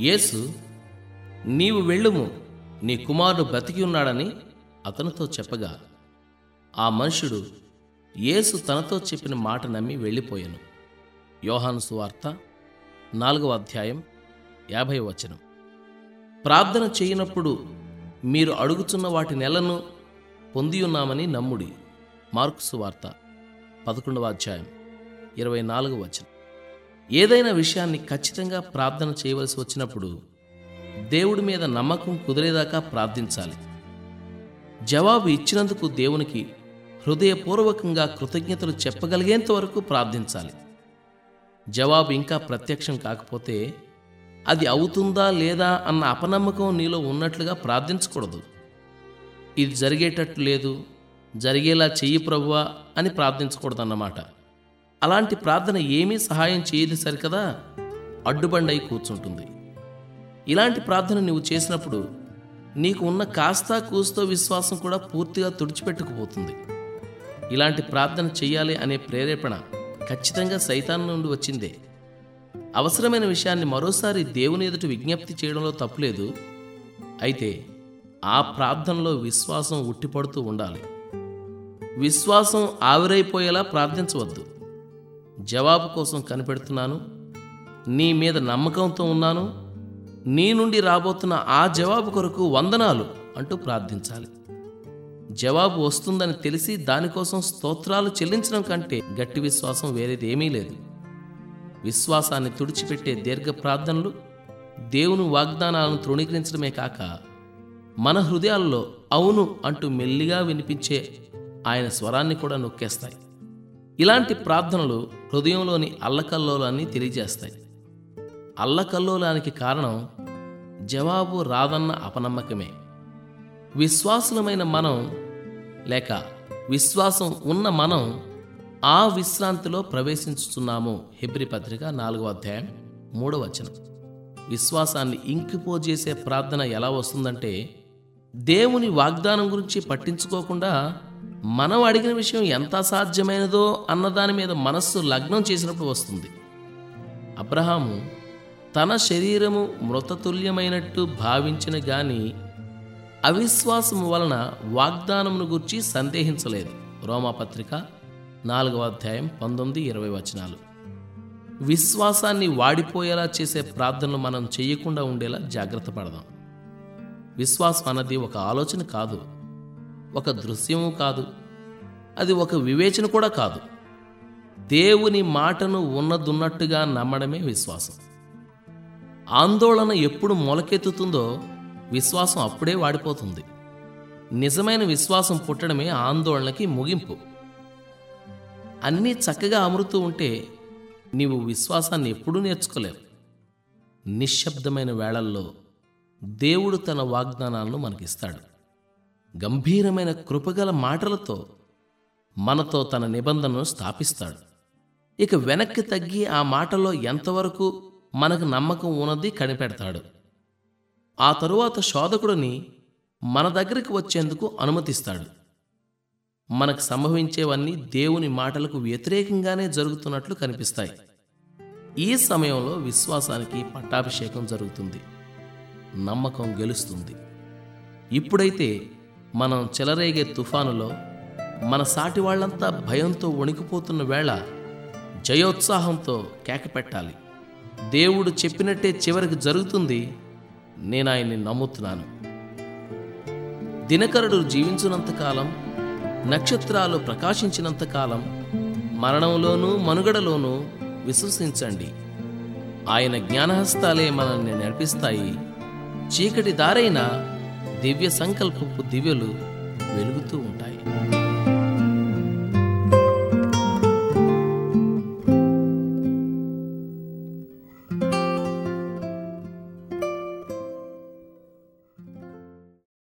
యేసు నీవు వెళ్ళుము నీ కుమారుడు బ్రతికి ఉన్నాడని అతనితో చెప్పగా ఆ మనుషుడు యేసు తనతో చెప్పిన మాట నమ్మి వెళ్ళిపోయాను. యోహాను సువార్త నాలుగవ అధ్యాయం యాభై వచనం. ప్రార్థన చేయనప్పుడు మీరు అడుగుచున్న వాటి నెలను పొందియున్నామని నమ్ముడి. మార్క్సు వార్త పదకొండవ అధ్యాయం ఇరవై నాలుగు వచనం. ఏదైనా విషయాన్ని ఖచ్చితంగా ప్రార్థన చేయవలసి వచ్చినప్పుడు దేవుడి మీద నమ్మకం కుదిరేదాకా ప్రార్థించాలి. జవాబు ఇచ్చినందుకు దేవునికి హృదయపూర్వకంగా కృతజ్ఞతలు చెప్పగలిగేంత వరకు ప్రార్థించాలి. జవాబు ఇంకా ప్రత్యక్షం కాకపోతే అది అవుతుందా లేదా అన్న అపనమ్మకం నీలో ఉన్నట్లుగా ప్రార్థించకూడదు. ఇది జరిగేటట్టు లేదు జరిగేలా చెయ్యి ప్రభువా అని ప్రార్థించకూడదన్నమాట. అలాంటి ప్రార్థన ఏమీ సహాయం చేయదు సరికదా అడ్డుబండై కూర్చుంటుంది. ఇలాంటి ప్రార్థన నువ్వు చేసినప్పుడు నీకు ఉన్న కాస్తా కూస్తో విశ్వాసం కూడా పూర్తిగా తుడిచిపెట్టుకుపోతుంది. ఇలాంటి ప్రార్థన చెయ్యాలి అనే ప్రేరేపణ ఖచ్చితంగా సైతాన్ నుండి వచ్చిందే. అవసరమైన విషయాన్ని మరోసారి దేవుని ఎదుట విజ్ఞప్తి చేయడంలో తప్పులేదు. అయితే ఆ ప్రార్థనలో విశ్వాసం ఉట్టిపడుతూ ఉండాలి. విశ్వాసం ఆవిరైపోయేలా ప్రార్థించవద్దు. జవాబు కోసం కనిపెడుతున్నాను. నీ మీద నమ్మకంతో ఉన్నాను. నీ నుండి రాబోతున్న ఆ జవాబు కొరకు వందనాలు అంటూ ప్రార్థించాలి. జవాబు వస్తుందని తెలిసి దానికోసం స్తోత్రాలు చెల్లించడం కంటే గట్టి విశ్వాసం వేరేది ఏమీ లేదు. విశ్వాసాన్ని తుడిచిపెట్టే దీర్ఘ ప్రార్థనలు దేవుని వాగ్దానాలను తృణీకరించడమే కాక మన హృదయాల్లో అవును అంటూ మెల్లిగా వినిపించే ఆయన స్వరాన్ని కూడా నొక్కేస్తాయి. ఇలాంటి ప్రార్థనలు హృదయంలోని అల్లకల్లోలాన్ని తెలియజేస్తాయి. అల్లకల్లోలానికి కారణం జవాబు రాదన్న అపనమ్మకమే. విశ్వాసులమైన మనం లేక విశ్వాసం ఉన్న మనం ఆ విశ్రాంతిలో ప్రవేశించుతున్నాము హెబ్రి పత్రిక నాలుగో అధ్యాయం మూడవ వచనం. విశ్వాసాన్ని ఇంకిపోజేసే ప్రార్థన ఎలా వస్తుందంటే దేవుని వాగ్దానం గురించి పట్టించుకోకుండా మనం అడిగిన విషయం ఎంత అసాధ్యమైనదో అన్నదాని మీద మనస్సు లగ్నం చేసినప్పుడు వస్తుంది. అబ్రహాము తన శరీరము మృతతుల్యమైనట్టు భావించిన గాని అవిశ్వాసము వలన వాగ్దానమును గురించి సందేహించలేదు. రోమాపత్రిక నాలుగవ అధ్యాయం పంతొమ్మిది ఇరవై వచనాలు. విశ్వాసాన్ని వాడిపోయేలా చేసే ప్రార్థనలు మనం చేయకుండా ఉండేలా జాగ్రత్త పడదాం. విశ్వాసం అన్నది ఒక ఆలోచన కాదు. ఒక దృశ్యము కాదు. అది ఒక వివేచన కూడా కాదు. దేవుని మాటను ఉన్నదున్నట్టుగా నమ్మడమే విశ్వాసం. ఆందోళన ఎప్పుడు మొలకెత్తుతుందో విశ్వాసం అప్పుడే వాడిపోతుంది. నిజమైన విశ్వాసం పుట్టడమే ఆందోళనకి ముగింపు. అన్నీ చక్కగా అమరుతూ ఉంటే నీవు విశ్వాసాన్ని ఎప్పుడూ నేర్చుకోలేవు. నిశ్శబ్దమైన వేళల్లో దేవుడు తన వాగ్దానాలను మనకిస్తాడు. గంభీరమైన కృపగల మాటలతో మనతో తన నిబంధనను స్థాపిస్తాడు. ఇక వెనక్కి తగ్గి ఆ మాటలో ఎంతవరకు మనకు నమ్మకం ఉన్నది కనిపెడతాడు. ఆ తరువాత శోధకుడిని మన దగ్గరికి వచ్చేందుకు అనుమతిస్తాడు. మనకు సంభవించేవన్నీ దేవుని మాటలకు వ్యతిరేకంగానే జరుగుతున్నట్లు కనిపిస్తాయి. ఈ సమయంలో విశ్వాసానికి పట్టాభిషేకం జరుగుతుంది. నమ్మకం గెలుస్తుంది. ఇప్పుడైతే మనం చెలరేగే తుఫానులో మన సాటి వాళ్ళంతా భయంతో వణికిపోతున్న వేళ జయోత్సాహంతో కేకపెట్టాలి. దేవుడు చెప్పినట్టే చివరికి జరుగుతుంది. నేను ఆయన్ని నమ్ముతున్నాను. దినకరుడు జీవించినంతకాలం నక్షత్రాలు ప్రకాశించినంతకాలం మరణంలోనూ మనుగడలోనూ విశ్వసించండి. ఆయన జ్ఞానహస్తాలే మనల్ని నడిపిస్తాయి. చీకటి దారైన దివ్య సంకల్పపు దివ్యలు వెలుగుతూ ఉంటాయి.